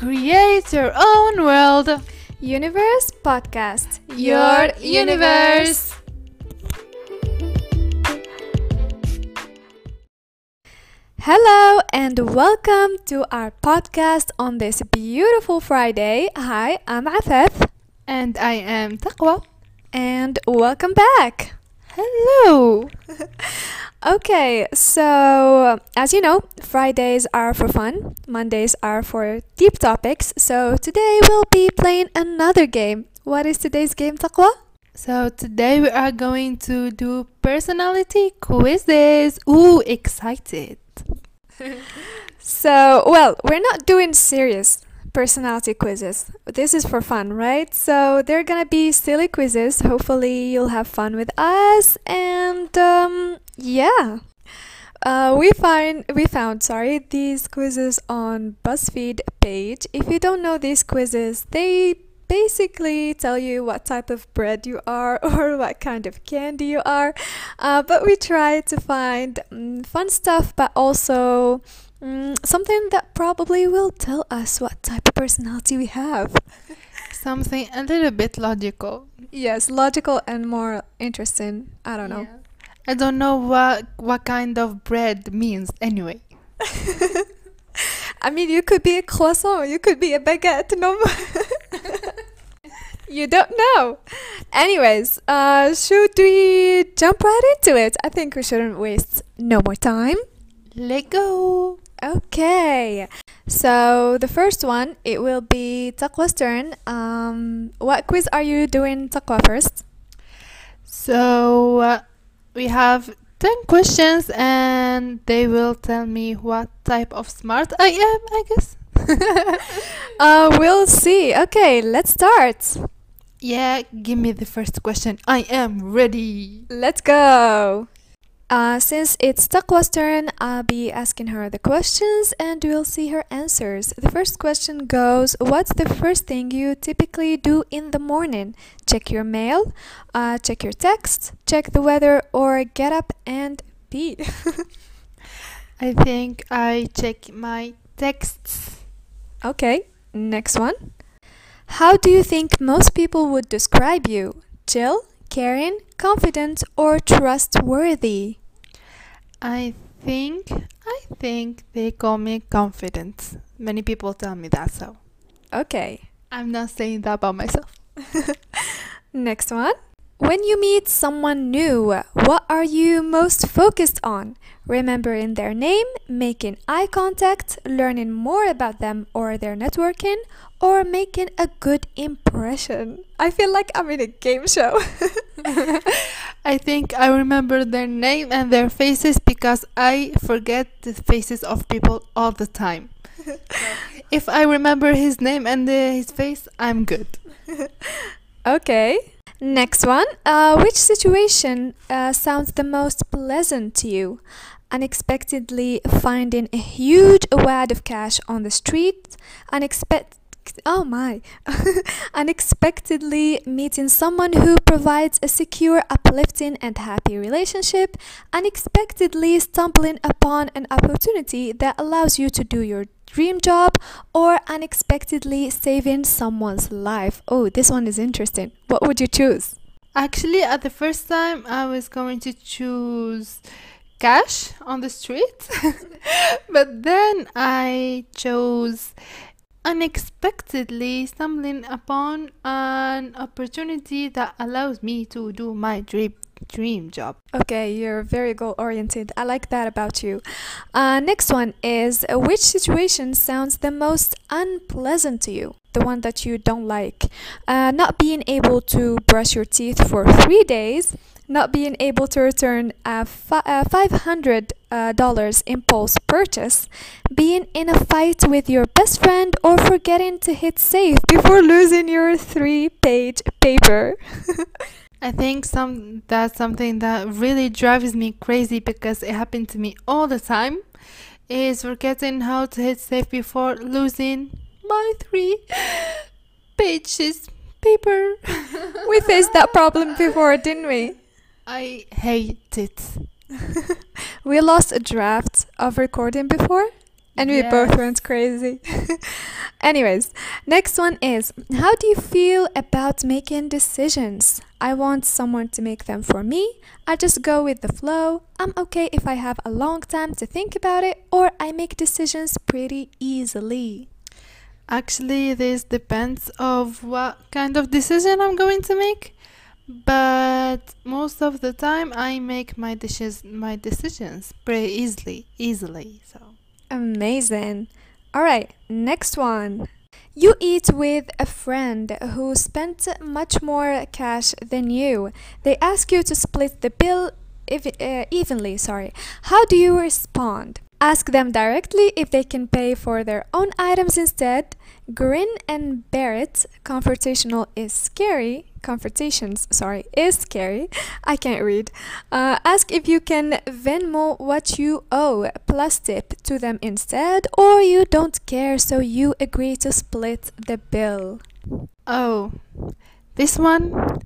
Create your own world. Universe Podcast. Your universe. Hello and welcome to our podcast on this beautiful Friday. Hi, I'm Afef And I am Taqwa. and welcome back. Hello. Okay, so as you know, Fridays are for fun, Mondays are for deep topics. So today we'll be playing another game. What is today's game, Taqwa? So today we are going to do personality quizzes. Ooh, excited. So, well, we're not doing serious personality quizzes. This is for fun, right? So, they're gonna be silly quizzes. Hopefully, you'll have fun with us. And, um, yeah. Uh, we find we found sorry these quizzes on BuzzFeed page. If you don't know these quizzes, they basically tell you what type of bread you are or what kind of candy you are. Uh, but we try to find mm, fun stuff, but also mm, something that probably will tell us what type of personality we have. Something a little bit logical. Yes, logical and more interesting. I don't know. Yeah. I don't know what what kind of bread means anyway. I mean, you could be a croissant, you could be a baguette, no. you don't know. Anyways, uh, should we jump right into it? I think we shouldn't waste no more time. Let go. Okay. So the first one, it will be Taqwa's turn. Um, what quiz are you doing, Taqwa, first? So uh, we have 10 questions and they will tell me what type of smart I am, I guess. Uh, we'll see. Okay, let's start. yeah, give me the first question. I am ready. Let's go. Uh, since it's Taqwa's turn, I'll be asking her the questions and we'll see her answers. The first question goes What's the first thing you typically do in the morning? Check your mail, uh, check your text, check the weather, or get up and pee? I think I check my texts. okay, next one. How do you think most people would describe you? Chill, caring, confident, or trustworthy? I think I think they call me confident. Many people tell me that so. Okay. I'm not saying that about myself. Next one. When you meet someone new, what are you most focused on? Remembering their name, making eye contact, learning more about them or their networking, or making a good impression? I feel like I'm in a game show. I think I remember their name and their faces because I forget the faces of people all the time. if I remember his name and uh, his face, I'm good. okay. Next one. Uh, which situation uh, sounds the most pleasant to you? Unexpectedly finding a huge wad of cash on the street, Oh my! Unexpectedly meeting someone who provides a secure, uplifting, and happy relationship. Unexpectedly stumbling upon an opportunity that allows you to do your dream job, or unexpectedly saving someone's life. Oh, this one is interesting. What would you choose? Actually, at the first time, I was going to choose cash on the street, but then I chose unexpectedly stumbling upon an opportunity that allows me to do my dream dream job. Okay, you're very goal oriented. I like that about you. Uh, next one is which situation sounds the most unpleasant to you? The one that you don't like. Uh, not being able to brush your teeth for three days, not being able to return a 500 uh, dollars impulse purchase, being in a fight with your best friend, or forgetting to hit save before losing your three page paper. I think some that's something that really drives me crazy because it happened to me all the time. Is forgetting how to hit save before losing my three pages paper. we faced that problem before, didn't we? I hate it. We lost a draft of recording before, and we both went crazy. Anyways, next one is How do you feel about making decisions? I want someone to make them for me. I just go with the flow. I'm okay if I have a long time to think about it, or I make decisions pretty easily. Actually, this depends of what kind of decision I'm going to make. But most of the time, I make my dishes, my decisions pretty easily, easily. So Amazing. All right, next one. You eat with a friend who spent much more cash than you. They ask you to split the bill ev- uh, evenly, sorry. How do you respond? Ask them directly if they can pay for their own items instead. Grin and it. Confrontational is scary. Confrontations, sorry, is scary. I can't read. Uh, ask if you can Venmo what you owe plus tip to them instead, or you don't care so you agree to split the bill. Oh, this one,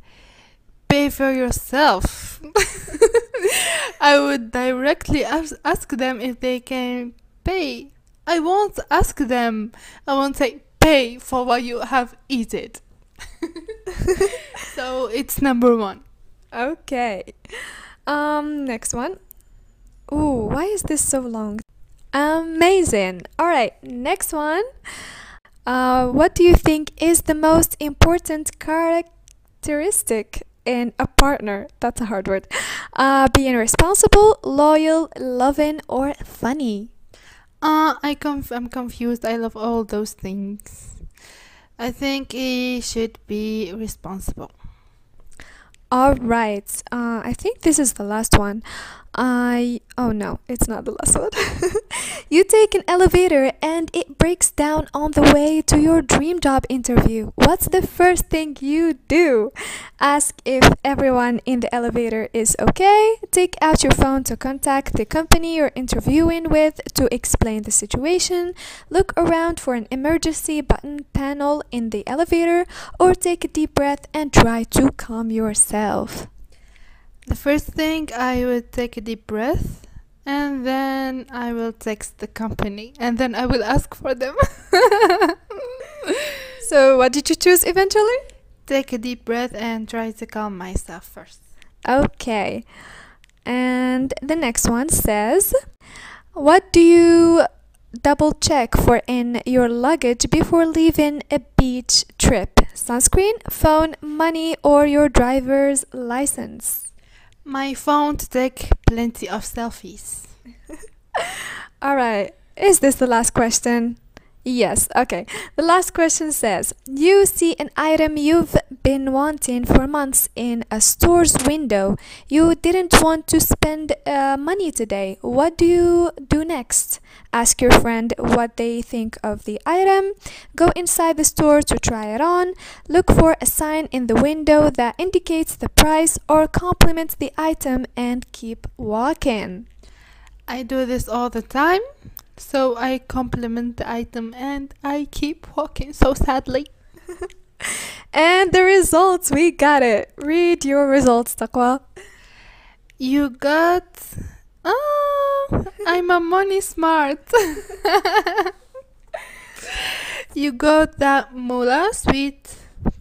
pay for yourself. I would directly ask them if they can pay. I won't ask them. I won't say pay for what you have eaten. so it's number one. Okay. Um, next one. Ooh, why is this so long? Amazing. All right, next one. Uh, what do you think is the most important characteristic in a partner? That's a hard word. Uh, being responsible, loyal, loving, or funny. Uh, I conf- I'm confused. I love all those things. I think he should be responsible. All right. Uh, I think this is the last one. I oh no, it's not the last one. you take an elevator and it breaks down on the way to your dream job interview. What's the first thing you do? Ask if everyone in the elevator is okay. Take out your phone to contact the company you're interviewing with to explain the situation. Look around for an emergency button panel in the elevator or take a deep breath and try to calm yourself. The first thing I would take a deep breath and then I will text the company and then I will ask for them. So, what did you choose eventually? take a deep breath and try to calm myself first. Okay. And the next one says, What do you double check for in your luggage before leaving a beach trip? Sunscreen, phone, money, or your driver's license? My phone to take plenty of selfies. All right. Is this the last question? Yes. Okay. The last question says You see an item you've been wanting for months in a store's window. You didn't want to spend uh, money today. What do you do next? Ask your friend what they think of the item. Go inside the store to try it on. Look for a sign in the window that indicates the price or compliments the item and keep walking. I do this all the time. So I compliment the item and I keep walking so sadly. And the results, we got it. Read your results, Taqwa. You got. Oh, I'm a money smart. you got that Mula sweet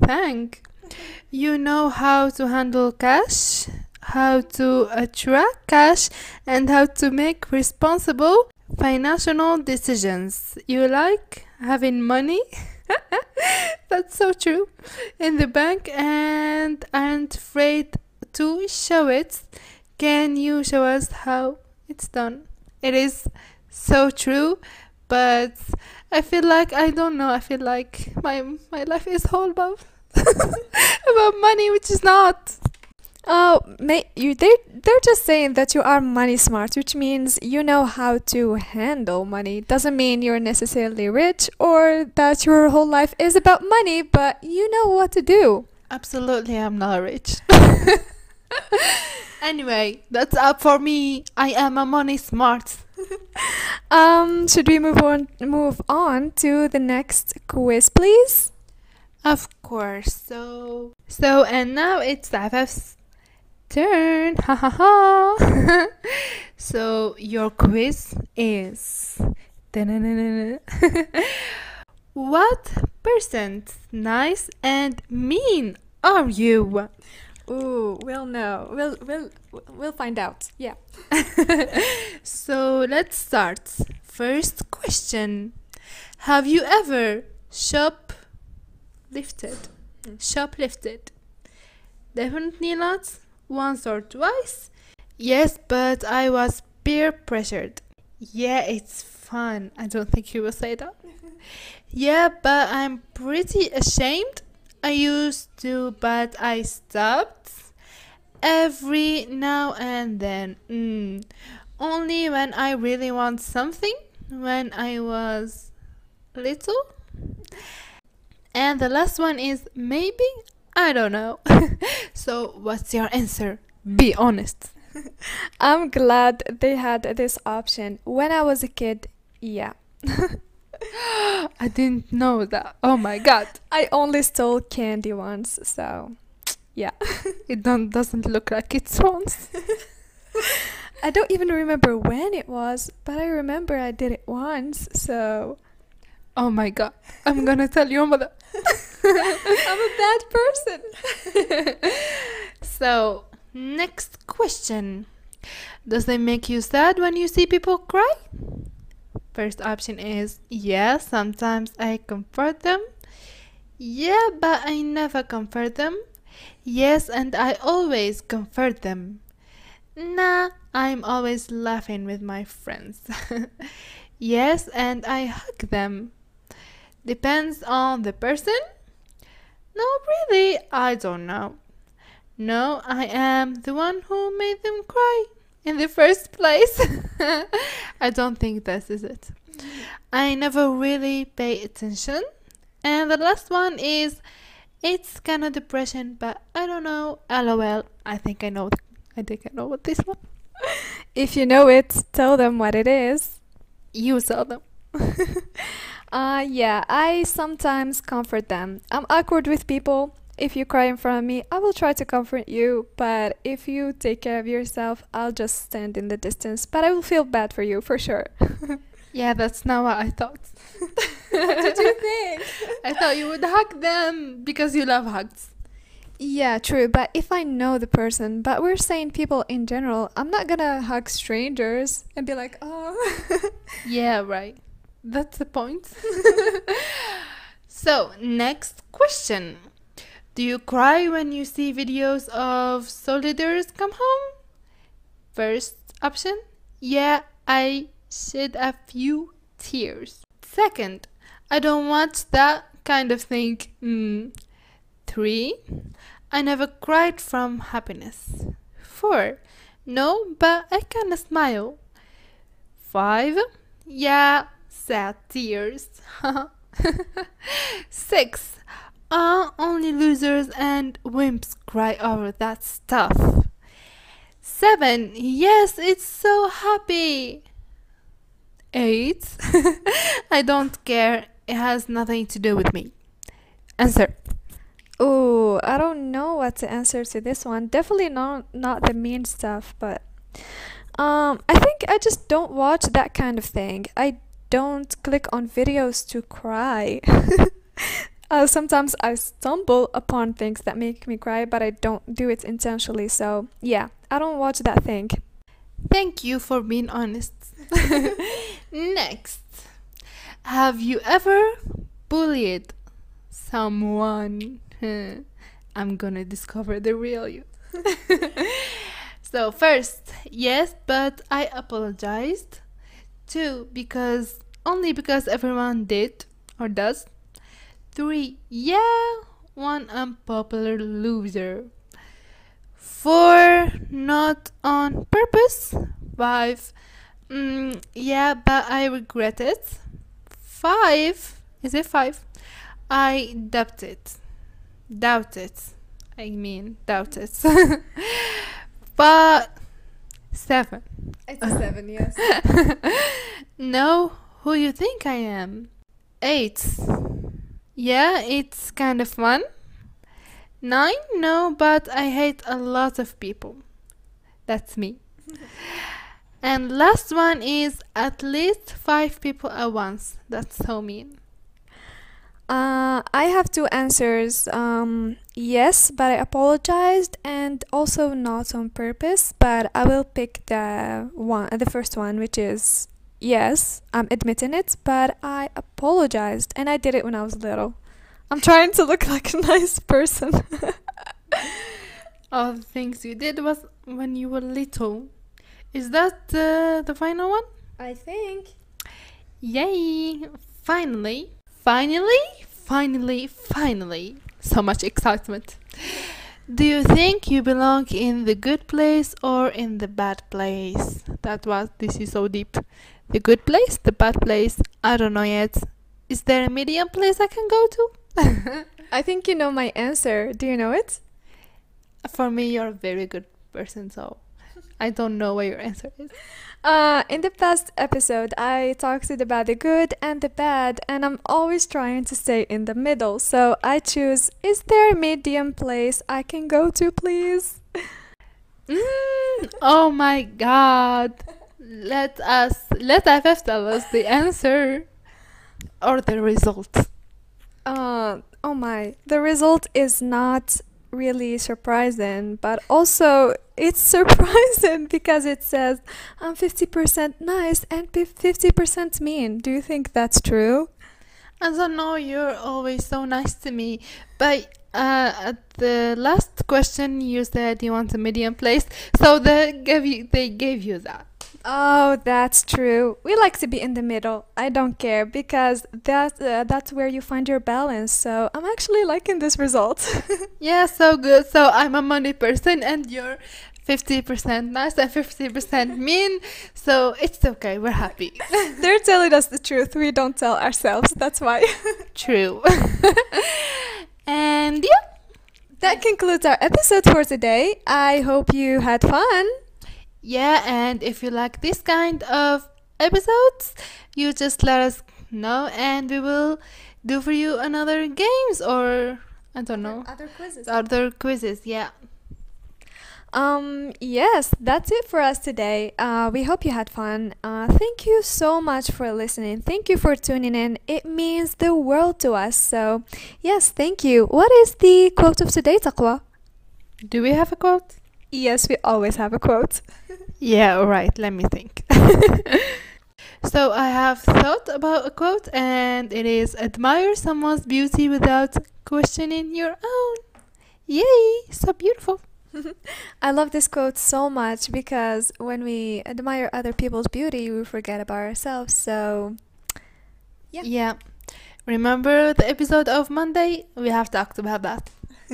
thank. You know how to handle cash, how to attract cash, and how to make responsible financial decisions. You like having money? That's so true. In the bank and aren't afraid to show it. Can you show us how it's done? It is so true, but I feel like I don't know. I feel like my my life is all about about money, which is not. Oh, may you they they're just saying that you are money smart, which means you know how to handle money. Doesn't mean you're necessarily rich or that your whole life is about money, but you know what to do. Absolutely, I'm not rich. anyway, that's up for me. I am a money smart. Um, should we move on move on to the next quiz, please? Of course. So so and now it's Afaf's turn. Ha ha ha. so your quiz is what percent nice and mean are you? Ooh, we'll know. We'll we'll we'll find out. Yeah. so let's start. First question Have you ever shoplifted? Mm. Shoplifted? Definitely not. Once or twice? Yes, but I was peer pressured. Yeah, it's fun. I don't think you will say that. yeah, but I'm pretty ashamed. I used to, but I stopped. Every now and then. Mm. Only when I really want something. When I was little. And the last one is maybe? I don't know. so, what's your answer? Be honest. I'm glad they had this option. When I was a kid, yeah. I didn't know that. Oh my god. I only stole candy once, so yeah. It don't doesn't look like it's once. I don't even remember when it was, but I remember I did it once, so Oh my god. I'm gonna tell your mother. I'm a bad person. So, next question. Does it make you sad when you see people cry? First option is yes, sometimes I comfort them. Yeah, but I never comfort them. Yes, and I always comfort them. Nah, I'm always laughing with my friends. yes, and I hug them. Depends on the person. No, really, I don't know. No, I am the one who made them cry in the first place. I don't think this is it. I never really pay attention. And the last one is it's kind of depression, but I don't know. LOL. I think I know. I think I know what this one. If you know it, tell them what it is. You tell them. Uh, yeah, I sometimes comfort them. I'm awkward with people. If you cry in front of me, I will try to comfort you, but if you take care of yourself, I'll just stand in the distance, but I will feel bad for you for sure. Yeah, that's not what I thought. what did you think? I thought you would hug them because you love hugs. Yeah, true, but if I know the person, but we're saying people in general, I'm not gonna hug strangers and be like, oh. Yeah, right. That's the point. so, next question. Do you cry when you see videos of soldiers come home? First option, yeah, I shed a few tears. Second, I don't watch that kind of thing. Mm. Three, I never cried from happiness. Four, no, but I can smile. Five, yeah, sad tears. Six, uh, only losers and wimps cry over that stuff. Seven, yes, it's so happy. Eight, I don't care, it has nothing to do with me. Answer. Oh, I don't know what to answer to this one. Definitely not not the mean stuff, but um I think I just don't watch that kind of thing. I don't click on videos to cry. uh, sometimes I stumble upon things that make me cry, but I don't do it intentionally. So, yeah, I don't watch that thing. Thank you for being honest. Next, have you ever bullied someone? I'm gonna discover the real you. so, first, yes, but I apologized. Two, because only because everyone did or does. Three, yeah, one unpopular loser. Four, not on purpose. Five, mm, yeah, but I regret it. Five, is it five? I doubt it. Doubt it. I mean, doubt it. but seven. It's a seven, yes. no, who you think I am? Eight. Yeah, it's kind of fun. Nine? No, but I hate a lot of people. That's me. And last one is at least five people at once. That's so mean. Uh, I have two answers. Um, yes, but I apologized, and also not on purpose. But I will pick the one, the first one, which is yes, I'm admitting it, but I apologized, and I did it when I was little. I'm trying to look like a nice person. All the things you did was when you were little. Is that uh, the final one? I think. Yay! Finally, finally, finally, finally. So much excitement. Do you think you belong in the good place or in the bad place? That was, this is so deep. The good place, the bad place, I don't know yet. Is there a medium place I can go to? I think you know my answer. Do you know it? For me, you're a very good person, so I don't know what your answer is. Uh, in the past episode, I talked about the good and the bad, and I'm always trying to stay in the middle. So I choose: Is there a medium place I can go to, please? Mm, oh my god. Let us let FF tell us the answer or the result. Uh, oh my! The result is not really surprising, but also it's surprising because it says I'm 50% nice and 50% mean. Do you think that's true? I don't know, you're always so nice to me. But uh, at the last question you said you want a medium place, so they gave you they gave you that. Oh, that's true. We like to be in the middle. I don't care because that uh, that's where you find your balance. So I'm actually liking this result. Yeah, so good. So I'm a money person and you're 50% nice and 50% mean. So it's okay, we're happy. They're telling us the truth. We don't tell ourselves. That's why. True. and yeah, that concludes our episode for today. I hope you had fun. Yeah, and if you like this kind of episodes, you just let us know and we will do for you another games or I don't know. Other quizzes. Other quizzes, yeah. Um, yes, that's it for us today. Uh, we hope you had fun. Uh, thank you so much for listening. Thank you for tuning in. It means the world to us. So, yes, thank you. What is the quote of today, Taqwa? Do we have a quote? Yes, we always have a quote. Yeah, alright, let me think. so I have thought about a quote and it is admire someone's beauty without questioning your own. Yay, so beautiful. I love this quote so much because when we admire other people's beauty, we forget about ourselves. So, Yeah. Yeah. Remember the episode of Monday? We have talked about that.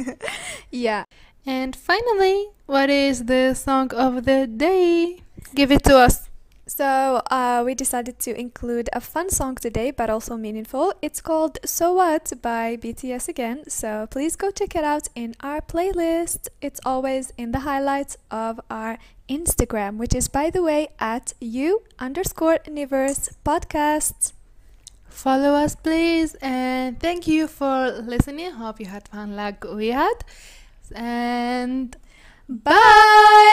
yeah. And finally, what is the song of the day? Give it to us. So, uh, we decided to include a fun song today, but also meaningful. It's called So What by BTS again. So, please go check it out in our playlist. It's always in the highlights of our Instagram, which is, by the way, at you underscore universe podcast. Follow us, please. And thank you for listening. Hope you had fun like we had. And bye.